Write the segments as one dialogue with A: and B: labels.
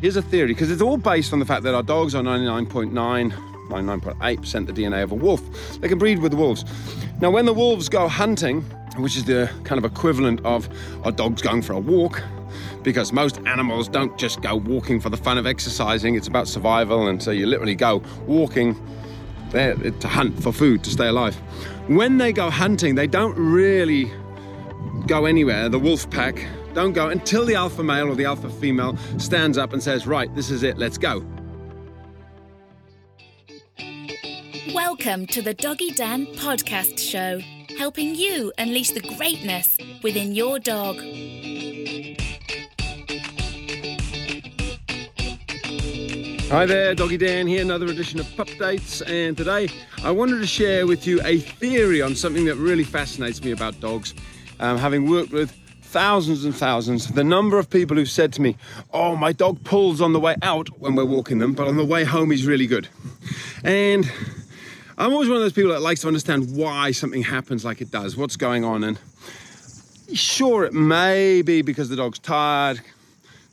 A: Here's a theory, because it's all based on the fact that our dogs are 99.9, 99.8% the DNA of a wolf. They can breed with wolves. Now, when the wolves go hunting, which is the kind of equivalent of our dogs going for a walk, because most animals don't just go walking for the fun of exercising, it's about survival, and so you literally go walking there to hunt for food to stay alive. When they go hunting, they don't really go anywhere. The wolf pack don't go until the alpha male or the alpha female stands up and says, Right, this is it, let's go.
B: Welcome to the Doggy Dan podcast show, helping you unleash the greatness within your dog.
A: Hi there, Doggy Dan here, another edition of Pup Dates. And today I wanted to share with you a theory on something that really fascinates me about dogs. Um, having worked with thousands and thousands, the number of people who've said to me, Oh, my dog pulls on the way out when we're walking them, but on the way home he's really good. And I'm always one of those people that likes to understand why something happens like it does, what's going on. And sure, it may be because the dog's tired,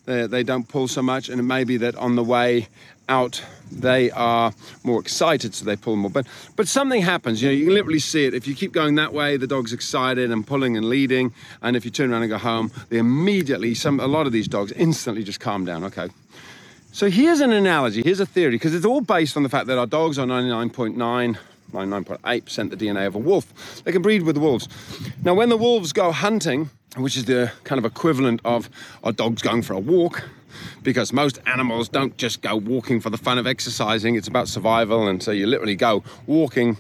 A: they, they don't pull so much, and it may be that on the way out they are more excited, so they pull more. But but something happens. You know, you can literally see it. If you keep going that way, the dog's excited and pulling and leading, and if you turn around and go home, they immediately some a lot of these dogs instantly just calm down. Okay. So here's an analogy. Here's a theory because it's all based on the fact that our dogs are 99.9 99.8% the DNA of a wolf. They can breed with wolves. Now, when the wolves go hunting, which is the kind of equivalent of our dogs going for a walk, because most animals don't just go walking for the fun of exercising, it's about survival, and so you literally go walking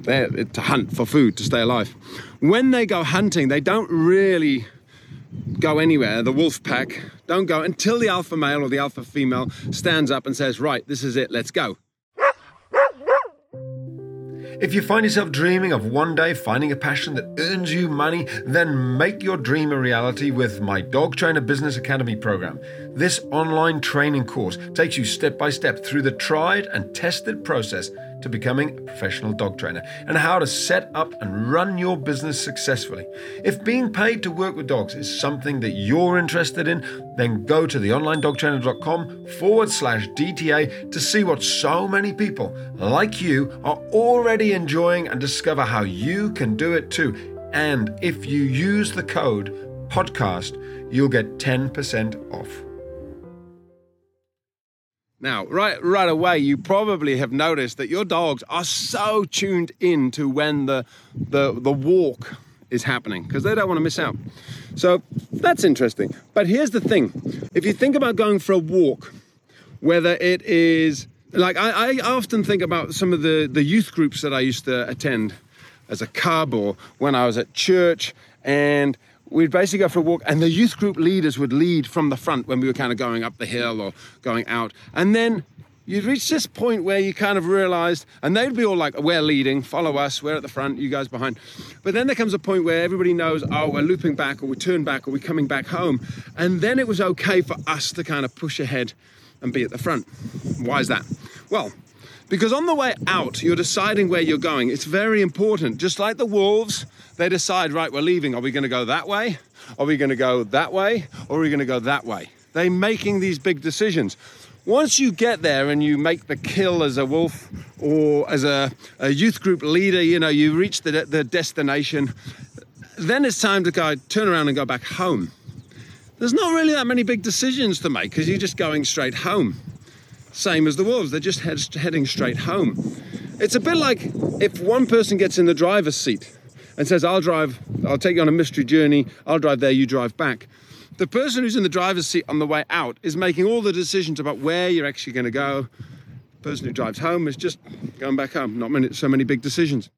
A: there to hunt for food to stay alive. When they go hunting, they don't really go anywhere. The wolf pack don't go until the alpha male or the alpha female stands up and says, Right, this is it, let's go.
C: If you find yourself dreaming of one day finding a passion that earns you money, then make your dream a reality with my Dog Trainer Business Academy program. This online training course takes you step by step through the tried and tested process to becoming a professional dog trainer and how to set up and run your business successfully. If being paid to work with dogs is something that you're interested in, then go to theonlinedogtrainer.com forward slash DTA to see what so many people like you are already enjoying and discover how you can do it too. And if you use the code podcast, you'll get 10% off.
A: Now, right right away, you probably have noticed that your dogs are so tuned in to when the the, the walk is happening because they don't want to miss out. So that's interesting. But here's the thing: if you think about going for a walk, whether it is like I, I often think about some of the, the youth groups that I used to attend as a cub or when I was at church and we'd basically go for a walk, and the youth group leaders would lead from the front when we were kind of going up the hill or going out. And then you'd reach this point where you kind of realized, and they'd be all like, We're leading, follow us, we're at the front, you guys behind. But then there comes a point where everybody knows, Oh, we're looping back, or we turn back, or we're coming back home. And then it was okay for us to kind of push ahead and be at the front. Why is that? Well, because on the way out, you're deciding where you're going. It's very important. Just like the wolves, they decide, right, we're leaving. Are we going to go that way? Are we going to go that way? Or are we going to go that way? They're making these big decisions. Once you get there and you make the kill as a wolf or as a, a youth group leader, you know, you reach the, the destination, then it's time to go turn around and go back home. There's not really that many big decisions to make because you're just going straight home. Same as the wolves, they're just head, heading straight home. It's a bit like if one person gets in the driver's seat and says, I'll drive, I'll take you on a mystery journey, I'll drive there, you drive back. The person who's in the driver's seat on the way out is making all the decisions about where you're actually going to go. The person who drives home is just going back home, not many, so many big decisions.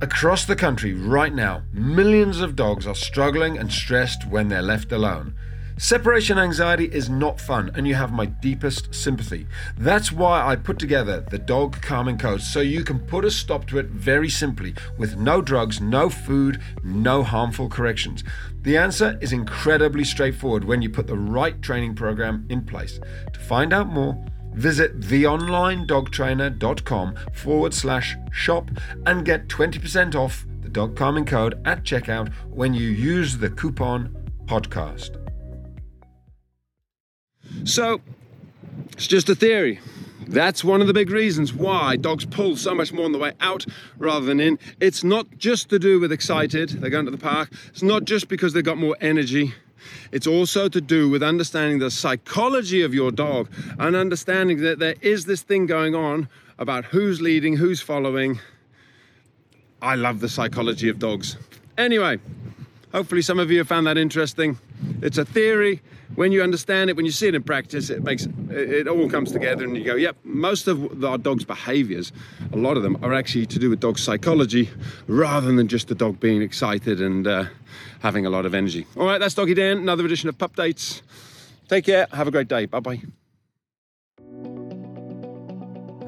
C: Across the country right now, millions of dogs are struggling and stressed when they're left alone. Separation anxiety is not fun, and you have my deepest sympathy. That's why I put together the Dog Calming Code so you can put a stop to it very simply with no drugs, no food, no harmful corrections. The answer is incredibly straightforward when you put the right training program in place. To find out more, visit theonlinedogtrainer.com forward slash shop and get 20% off the dog calming code at checkout when you use the coupon podcast.
A: So it's just a theory. That's one of the big reasons why dogs pull so much more on the way out rather than in. It's not just to do with excited, they're going to the park. It's not just because they've got more energy. It's also to do with understanding the psychology of your dog and understanding that there is this thing going on about who's leading, who's following. I love the psychology of dogs. Anyway, hopefully some of you have found that interesting. It's a theory. When you understand it, when you see it in practice, it makes it all comes together, and you go, "Yep." Most of our dog's behaviours, a lot of them, are actually to do with dog psychology, rather than just the dog being excited and uh, having a lot of energy. All right, that's Doggy Dan. Another edition of Pup Dates. Take care. Have a great day. Bye bye.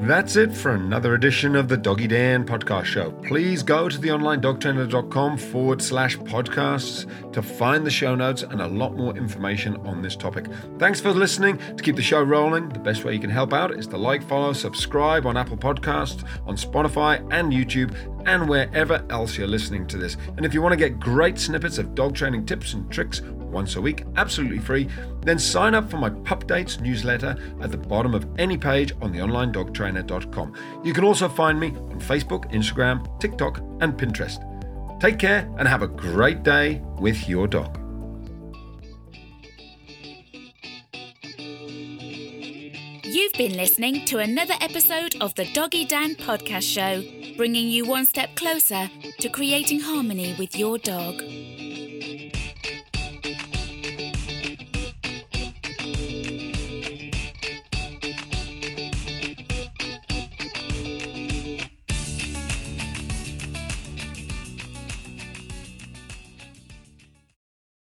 C: That's it for another edition of the Doggy Dan podcast show. Please go to theonlinedogtrainer.com forward slash podcasts to find the show notes and a lot more information on this topic. Thanks for listening. To keep the show rolling, the best way you can help out is to like, follow, subscribe on Apple Podcasts, on Spotify and YouTube, and wherever else you're listening to this. And if you want to get great snippets of dog training tips and tricks once a week, absolutely free, then sign up for my Pup Dates newsletter at the bottom of any page on theonlinedogtrainer.com. You can also find me on Facebook, Instagram, TikTok, and Pinterest. Take care and have a great day with your dog.
B: You've been listening to another episode of the Doggy Dan podcast show, bringing you one step closer to creating harmony with your dog.